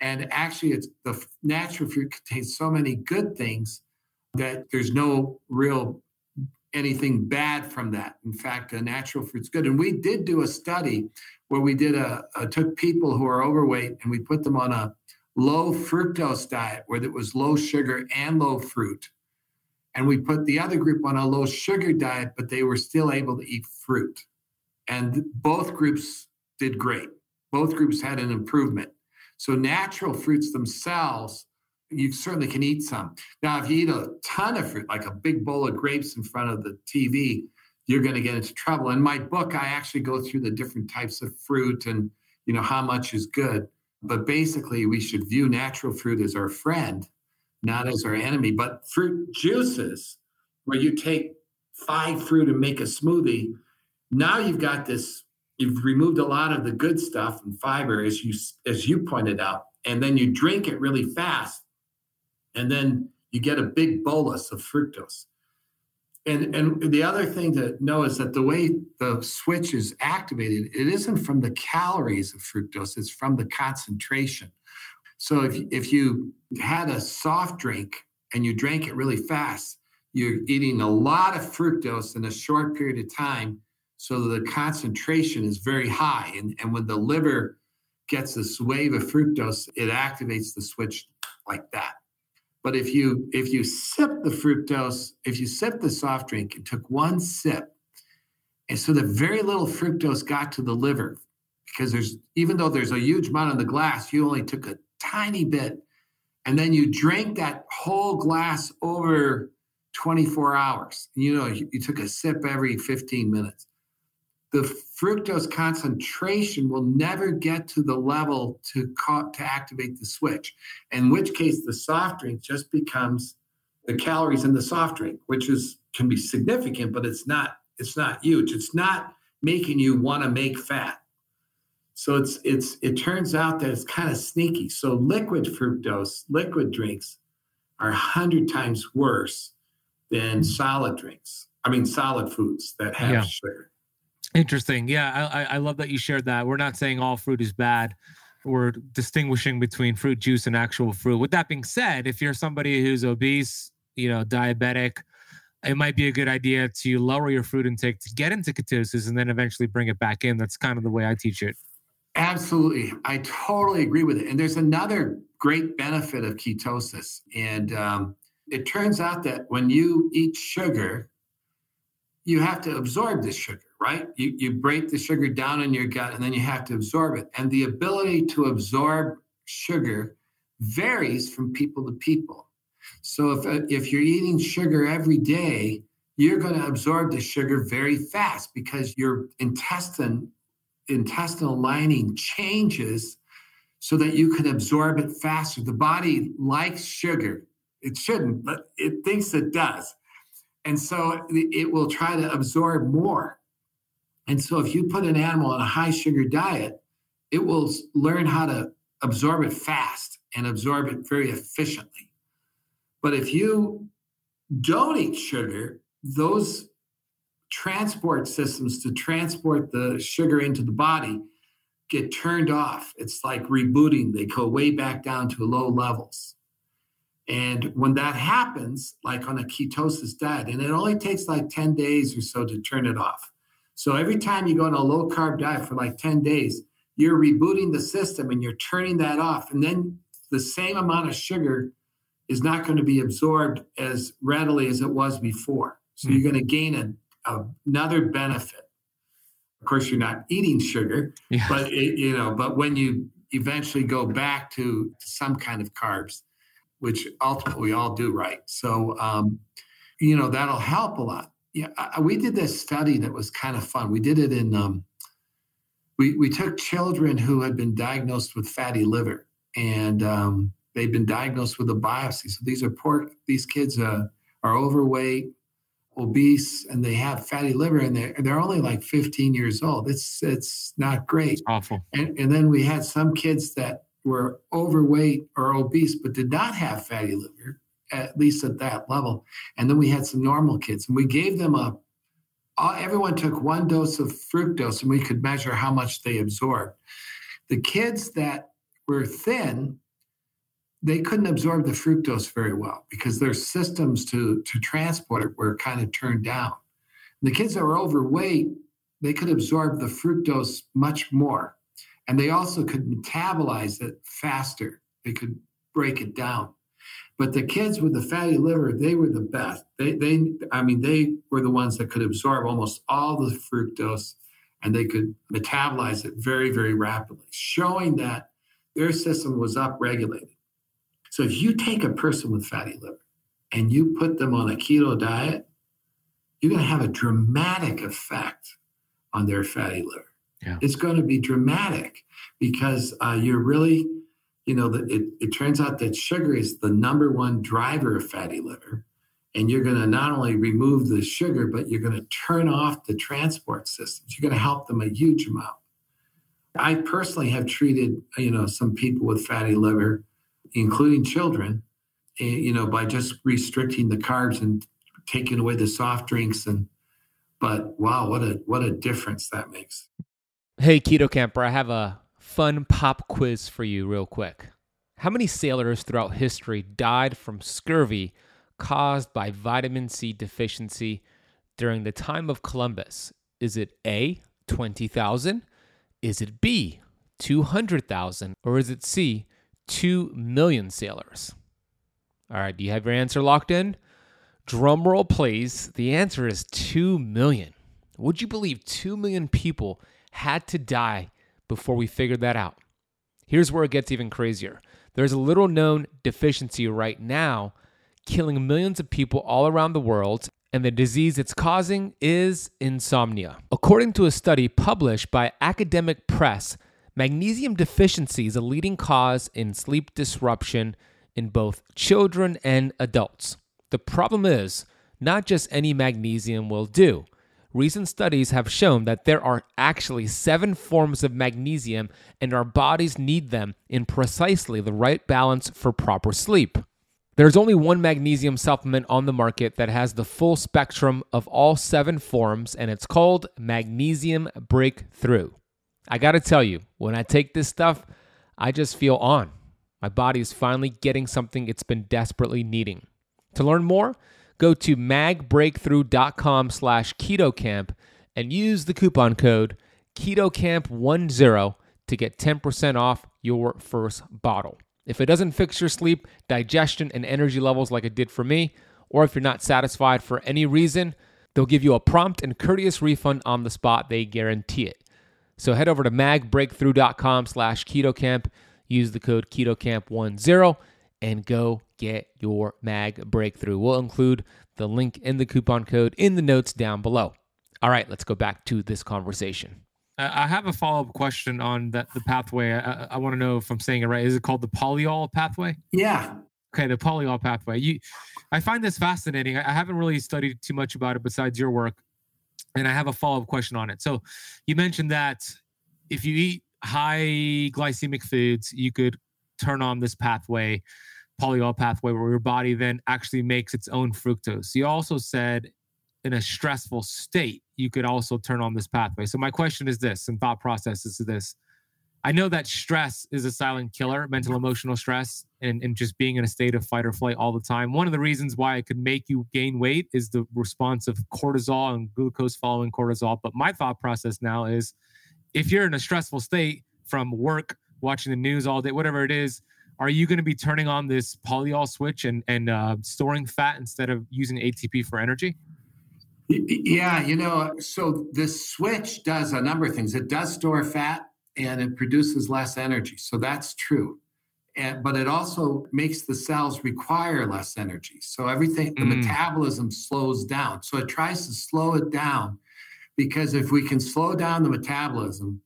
and actually, it's the natural fruit contains so many good things that there's no real anything bad from that. In fact, a natural fruit's good. And we did do a study where we did a, a took people who are overweight and we put them on a low fructose diet where it was low sugar and low fruit. And we put the other group on a low sugar diet, but they were still able to eat fruit. And both groups did great. Both groups had an improvement. So natural fruits themselves you certainly can eat some. Now, if you eat a ton of fruit, like a big bowl of grapes in front of the TV, you're going to get into trouble. In my book, I actually go through the different types of fruit and you know how much is good. But basically, we should view natural fruit as our friend, not as our enemy. But fruit juices, where you take five fruit and make a smoothie, now you've got this. You've removed a lot of the good stuff and fiber, as you as you pointed out, and then you drink it really fast and then you get a big bolus of fructose. And, and the other thing to know is that the way the switch is activated, it isn't from the calories of fructose, it's from the concentration. So if, if you had a soft drink and you drank it really fast, you're eating a lot of fructose in a short period of time. So the concentration is very high. And, and when the liver gets this wave of fructose, it activates the switch like that. But if you if you sip the fructose, if you sip the soft drink and took one sip, and so the very little fructose got to the liver, because there's even though there's a huge amount in the glass, you only took a tiny bit, and then you drank that whole glass over 24 hours. You know, you, you took a sip every 15 minutes the fructose concentration will never get to the level to to activate the switch. In which case, the soft drink just becomes the calories in the soft drink, which is can be significant, but it's not it's not huge. It's not making you want to make fat. So it's it's it turns out that it's kind of sneaky. So liquid fructose, liquid drinks are a hundred times worse than mm-hmm. solid drinks. I mean solid foods that have yeah. sugar. Interesting. Yeah, I, I love that you shared that. We're not saying all fruit is bad. We're distinguishing between fruit juice and actual fruit. With that being said, if you're somebody who's obese, you know, diabetic, it might be a good idea to lower your fruit intake to get into ketosis and then eventually bring it back in. That's kind of the way I teach it. Absolutely. I totally agree with it. And there's another great benefit of ketosis. And um, it turns out that when you eat sugar, you have to absorb the sugar right? You, you break the sugar down in your gut and then you have to absorb it. And the ability to absorb sugar varies from people to people. So if, uh, if you're eating sugar every day, you're going to absorb the sugar very fast because your intestine intestinal lining changes so that you can absorb it faster. The body likes sugar. It shouldn't, but it thinks it does. And so it will try to absorb more. And so if you put an animal on a high sugar diet, it will learn how to absorb it fast and absorb it very efficiently. But if you don't eat sugar, those transport systems to transport the sugar into the body get turned off. It's like rebooting, they go way back down to low levels. And when that happens, like on a ketosis diet, and it only takes like 10 days or so to turn it off. So every time you go on a low carb diet for like 10 days, you're rebooting the system and you're turning that off. And then the same amount of sugar is not going to be absorbed as readily as it was before. So mm-hmm. you're going to gain a, a, another benefit. Of course, you're not eating sugar, yeah. but it, you know, but when you eventually go back to some kind of carbs, which ultimately we all do, right? So, um, you know, that'll help a lot yeah, I, we did this study that was kind of fun. We did it in, um, we, we took children who had been diagnosed with fatty liver and um, they'd been diagnosed with a biopsy. So these are poor, these kids uh, are overweight, obese, and they have fatty liver and they're, they're only like 15 years old. It's, it's not great. It's awful. And, and then we had some kids that were overweight or obese, but did not have fatty liver at least at that level. And then we had some normal kids, and we gave them a. Everyone took one dose of fructose, and we could measure how much they absorbed. The kids that were thin, they couldn't absorb the fructose very well because their systems to to transport it were kind of turned down. The kids that were overweight, they could absorb the fructose much more, and they also could metabolize it faster. They could break it down. But the kids with the fatty liver, they were the best. They, they, I mean, they were the ones that could absorb almost all the fructose and they could metabolize it very, very rapidly, showing that their system was upregulated. So if you take a person with fatty liver and you put them on a keto diet, you're going to have a dramatic effect on their fatty liver. Yeah. It's going to be dramatic because uh, you're really you know, it, it turns out that sugar is the number one driver of fatty liver. And you're going to not only remove the sugar, but you're going to turn off the transport systems. You're going to help them a huge amount. I personally have treated, you know, some people with fatty liver, including children, eh, you know, by just restricting the carbs and taking away the soft drinks and but wow, what a what a difference that makes. Hey Keto Kamper, I have a fun pop quiz for you real quick. How many sailors throughout history died from scurvy caused by vitamin C deficiency during the time of Columbus? Is it A, 20,000? Is it B, 200,000? Or is it C, 2 million sailors? All right, do you have your answer locked in? Drum roll, please. The answer is 2 million. Would you believe 2 million people had to die before we figured that out? Here's where it gets even crazier. There's a little known deficiency right now killing millions of people all around the world, and the disease it's causing is insomnia. According to a study published by Academic Press, magnesium deficiency is a leading cause in sleep disruption in both children and adults. The problem is, not just any magnesium will do. Recent studies have shown that there are actually seven forms of magnesium, and our bodies need them in precisely the right balance for proper sleep. There's only one magnesium supplement on the market that has the full spectrum of all seven forms, and it's called Magnesium Breakthrough. I gotta tell you, when I take this stuff, I just feel on. My body is finally getting something it's been desperately needing. To learn more, go to magbreakthrough.com slash ketokamp and use the coupon code ketokamp10 to get 10% off your first bottle. If it doesn't fix your sleep, digestion, and energy levels like it did for me, or if you're not satisfied for any reason, they'll give you a prompt and courteous refund on the spot. They guarantee it. So head over to magbreakthrough.com slash ketokamp, use the code ketokamp10, and go get your mag breakthrough. We'll include the link in the coupon code in the notes down below. All right, let's go back to this conversation. I have a follow up question on that the pathway. I, I want to know if I'm saying it right. Is it called the polyol pathway? Yeah. Okay, the polyol pathway. You, I find this fascinating. I haven't really studied too much about it besides your work, and I have a follow up question on it. So, you mentioned that if you eat high glycemic foods, you could turn on this pathway polyol pathway where your body then actually makes its own fructose. You also said in a stressful state, you could also turn on this pathway. So my question is this, and thought process is this. I know that stress is a silent killer, mental emotional stress, and, and just being in a state of fight or flight all the time. One of the reasons why it could make you gain weight is the response of cortisol and glucose following cortisol. But my thought process now is if you're in a stressful state from work, watching the news all day, whatever it is, are you going to be turning on this polyol switch and and uh, storing fat instead of using ATP for energy? Yeah, you know, so this switch does a number of things. It does store fat and it produces less energy. So that's true. And, but it also makes the cells require less energy. So everything, the mm. metabolism slows down. So it tries to slow it down because if we can slow down the metabolism,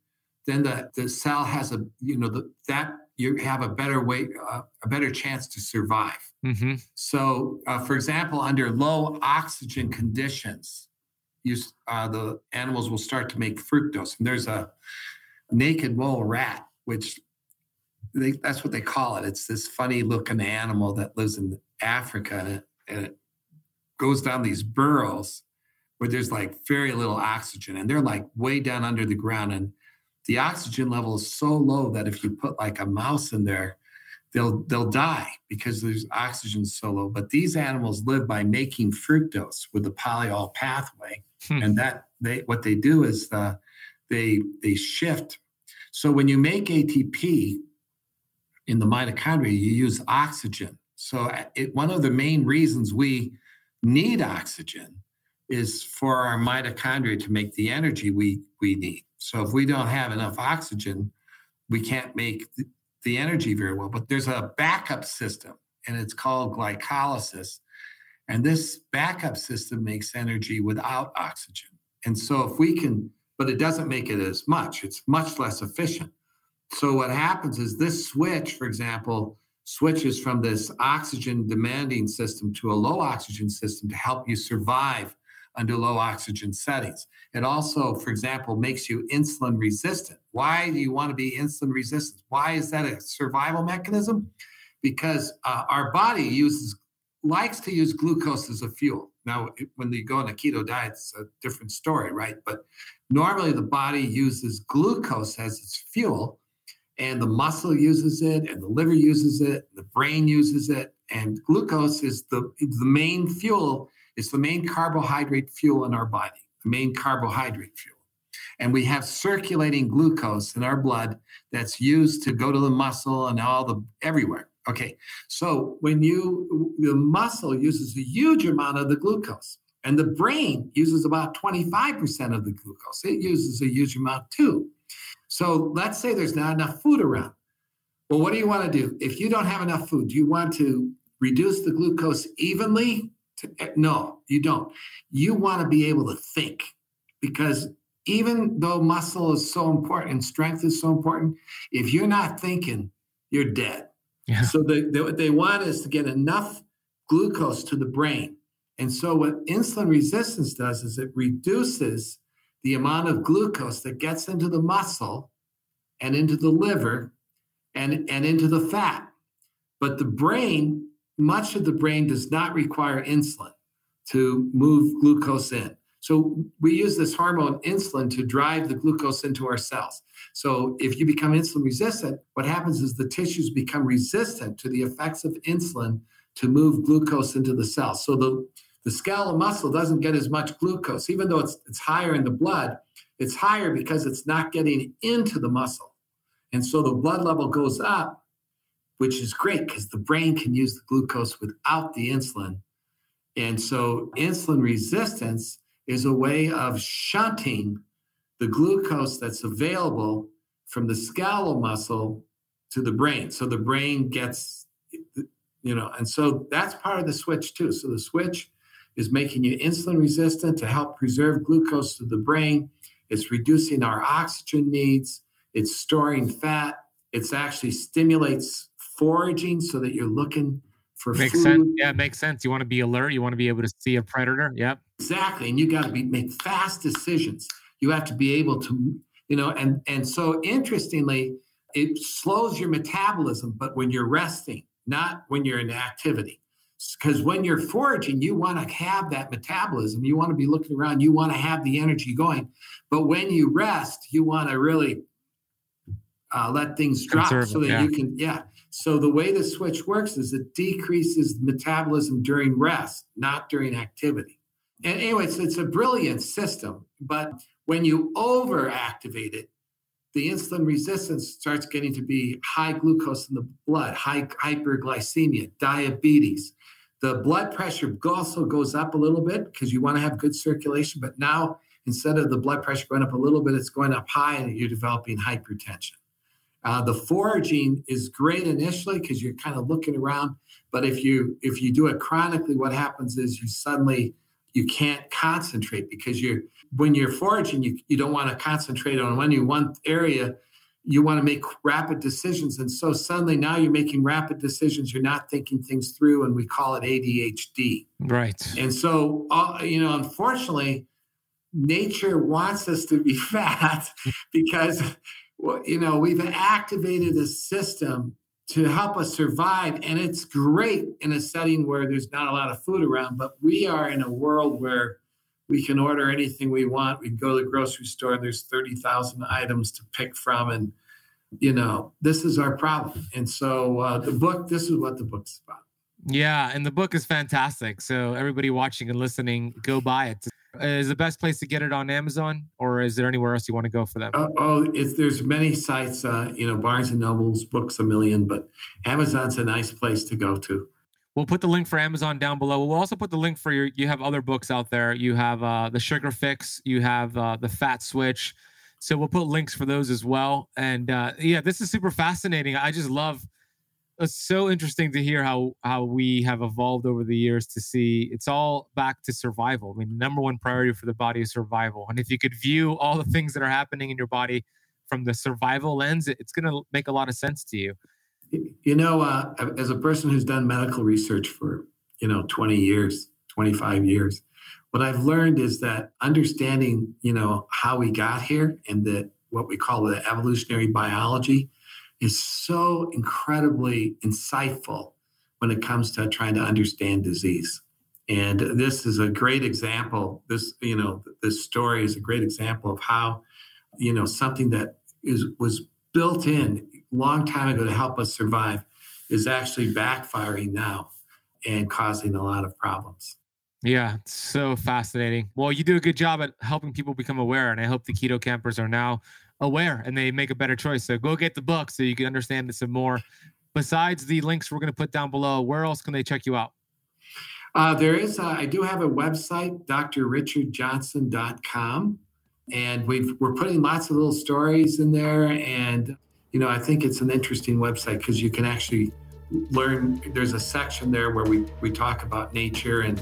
then the, the cell has a, you know, the, that you have a better way, uh, a better chance to survive. Mm-hmm. So, uh, for example, under low oxygen conditions, you, uh, the animals will start to make fructose. And there's a naked mole rat, which they, that's what they call it. It's this funny looking animal that lives in Africa and it, and it goes down these burrows where there's like very little oxygen and they're like way down under the ground. And the oxygen level is so low that if you put like a mouse in there, they'll they'll die because there's oxygen so low. But these animals live by making fructose with the polyol pathway, hmm. and that they what they do is the, uh, they they shift. So when you make ATP in the mitochondria, you use oxygen. So uh, it, one of the main reasons we need oxygen is for our mitochondria to make the energy we we need. So if we don't have enough oxygen, we can't make the, energy very well. But there's a backup system, and it's called glycolysis. And this backup system makes energy without oxygen. And so if we can, but it doesn't make it as much, it's much less efficient. So what happens is this switch, for example, switches from this oxygen demanding system to a low oxygen system to help you survive under low oxygen settings. It also, for example, makes you insulin resistant. Why do you want to be insulin resistant? Why is that a survival mechanism? Because uh, our body uses likes to use glucose as a fuel. Now, when you go on a keto diet, it's a different story, right? But normally the body uses glucose as its fuel, and the muscle uses it, and the liver uses it, the brain uses it, and glucose is the the main fuel. It's the main carbohydrate fuel in our body, the main carbohydrate fuel. And we have circulating glucose in our blood that's used to go to the muscle and all the everywhere. Okay, so when you the muscle uses a huge amount of the glucose, and the brain uses about 25% of the glucose. It uses a huge amount too. So let's say there's not enough food around. Well, what do you want to do? If you don't have enough food, do you want to reduce the glucose evenly? To, eh, no, you don't. You want to be able to think because even though muscle is so important and strength is so important, if you're not thinking, you're dead. Yeah. So the, the, what they want is to get enough glucose to the brain. And so what insulin resistance does is it reduces the amount of glucose that gets into the muscle and into the liver and, and into the fat. But the brain, much of the brain does not require insulin to move glucose in. So we use this hormone insulin to drive the glucose into our cells. So if you become insulin resistant, what happens is the tissues become resistant to the effects of insulin to move glucose into the cells. So the, the skeletal muscle doesn't get as much glucose, even though it's, it's higher in the blood, it's higher because it's not getting into the muscle. And so the blood level goes up, which is great because the brain can use the glucose without the insulin. And so insulin resistance is a way of shunting the glucose that's available from the skeletal muscle to the brain. So the brain gets, you know, and so that's part of the switch too. So the switch is making you insulin resistant to help preserve glucose to the brain. It's reducing our oxygen needs. It's storing fat. It's actually stimulates foraging so that you're looking for makes food. sense. Yeah, it makes sense. You want to be alert. You want to be able to see a predator. Yep. Exactly. And you got to be make fast decisions. You have to be able to, you know, and and so interestingly, it slows your metabolism, but when you're resting, not when you're in activity. Because when you're foraging, you want to have that metabolism. You want to be looking around. You want to have the energy going. But when you rest, you want to really uh, let things drop so that yeah. you can, yeah. So the way the switch works is it decreases metabolism during rest, not during activity. And anyway, it's, it's a brilliant system. But when you overactivate it, the insulin resistance starts getting to be high glucose in the blood, high hyperglycemia, diabetes. The blood pressure also goes up a little bit because you want to have good circulation. But now, instead of the blood pressure going up a little bit, it's going up high and you're developing hypertension. Uh, the foraging is great initially because you're kind of looking around, but if you if you do it chronically, what happens is you suddenly you can't concentrate because you're when you're foraging, you, you don't want to concentrate on any one area. You want to make rapid decisions, and so suddenly now you're making rapid decisions. You're not thinking things through, and we call it ADHD. Right. And so, uh, you know, unfortunately, nature wants us to be [LAUGHS] fat because you know, we've activated a system to help us survive. And it's great in a setting where there's not a lot of food around, but we are in a world where we can order anything we want. We can go to the grocery store, and there's 30,000 items to pick from. And, you know, this is our problem. And so uh, the book, this is what the book's about. Yeah. And the book is fantastic. So everybody watching and listening, go buy it is the best place to get it on Amazon, or is there anywhere else you want to go for that? Uh, oh, there's many sites. Uh, you know, Barnes and Nobles, Books a Million, but Amazon's a nice place to go to. We'll put the link for Amazon down below. We'll also put the link for your. You have other books out there. You have uh, the Sugar Fix. You have uh, the Fat Switch. So we'll put links for those as well. And uh, yeah, this is super fascinating. I just love it's so interesting to hear how how we have evolved over the years to see it's all back to survival. I mean, number one priority for the body is survival. And if you could view all the things that are happening in your body from the survival lens, it's going to make a lot of sense to you. You know, uh, as a person who's done medical research for you know 20 years, 25 years, what I've learned is that understanding you know how we got here and that what we call the evolutionary biology is so incredibly insightful when it comes to trying to understand disease. And this is a great example. This, you know, this story is a great example of how, you know, something that is was built in a long time ago to help us survive is actually backfiring now and causing a lot of problems. Yeah, so fascinating. Well, you do a good job at helping people become aware, and I hope the Keto Kampers are now aware and they make a better choice. So go get the book so you can understand it some more. Besides the links we're going to put down below, where else can they check you out? Uh, there is, uh, I do have a website, drrichardjohnson.com, and we've, we're putting lots of little stories in there. And, you know, I think it's an interesting website because you can actually learn. There's a section there where we, we talk about nature and,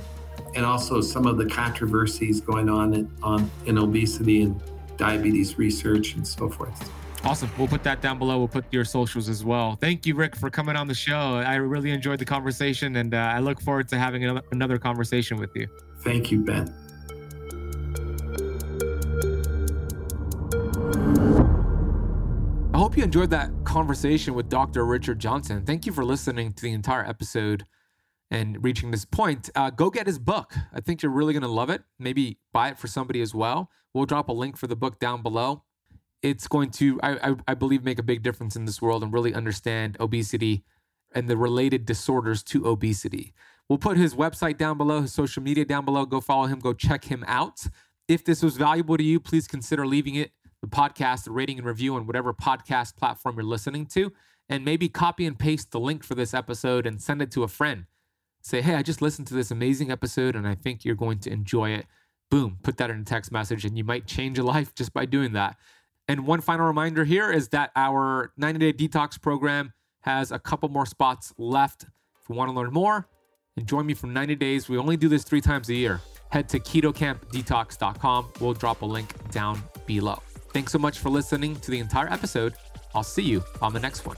and also some of the controversies going on in, on, in obesity and diabetes research and so forth. Awesome. We'll put that down below. We'll put your socials as well. Thank you, Rick, for coming on the show. I really enjoyed the conversation and uh, I look forward to having another conversation with you. Thank you, Ben. I hope you enjoyed that conversation with Dr. Richard Johnson. Thank you for listening to the entire episode and reaching this point. Uh, go get his book. I think you're really going to love it. Maybe buy it for somebody as well. We'll drop a link for the book down below it's going to, I, I, I believe, make a big difference in this world and really understand obesity and the related disorders to obesity. We'll put his website down below, his social media down below. Go follow him, go check him out. If this was valuable to you, please consider leaving it, the podcast, the rating and review on whatever podcast platform you're listening to. And maybe copy and paste the link for this episode and send it to a friend. Say, hey, I just listened to this amazing episode and I think you're going to enjoy it. Boom, put that in a text message and you might change a life just by doing that. And one final reminder here is that our 90 day detox program has a couple more spots left. If you want to learn more and join me for 90 days, we only do this three times a year. Head to ketokampdetox.com. We'll drop a link down below. Thanks so much for listening to the entire episode. I'll see you on the next one.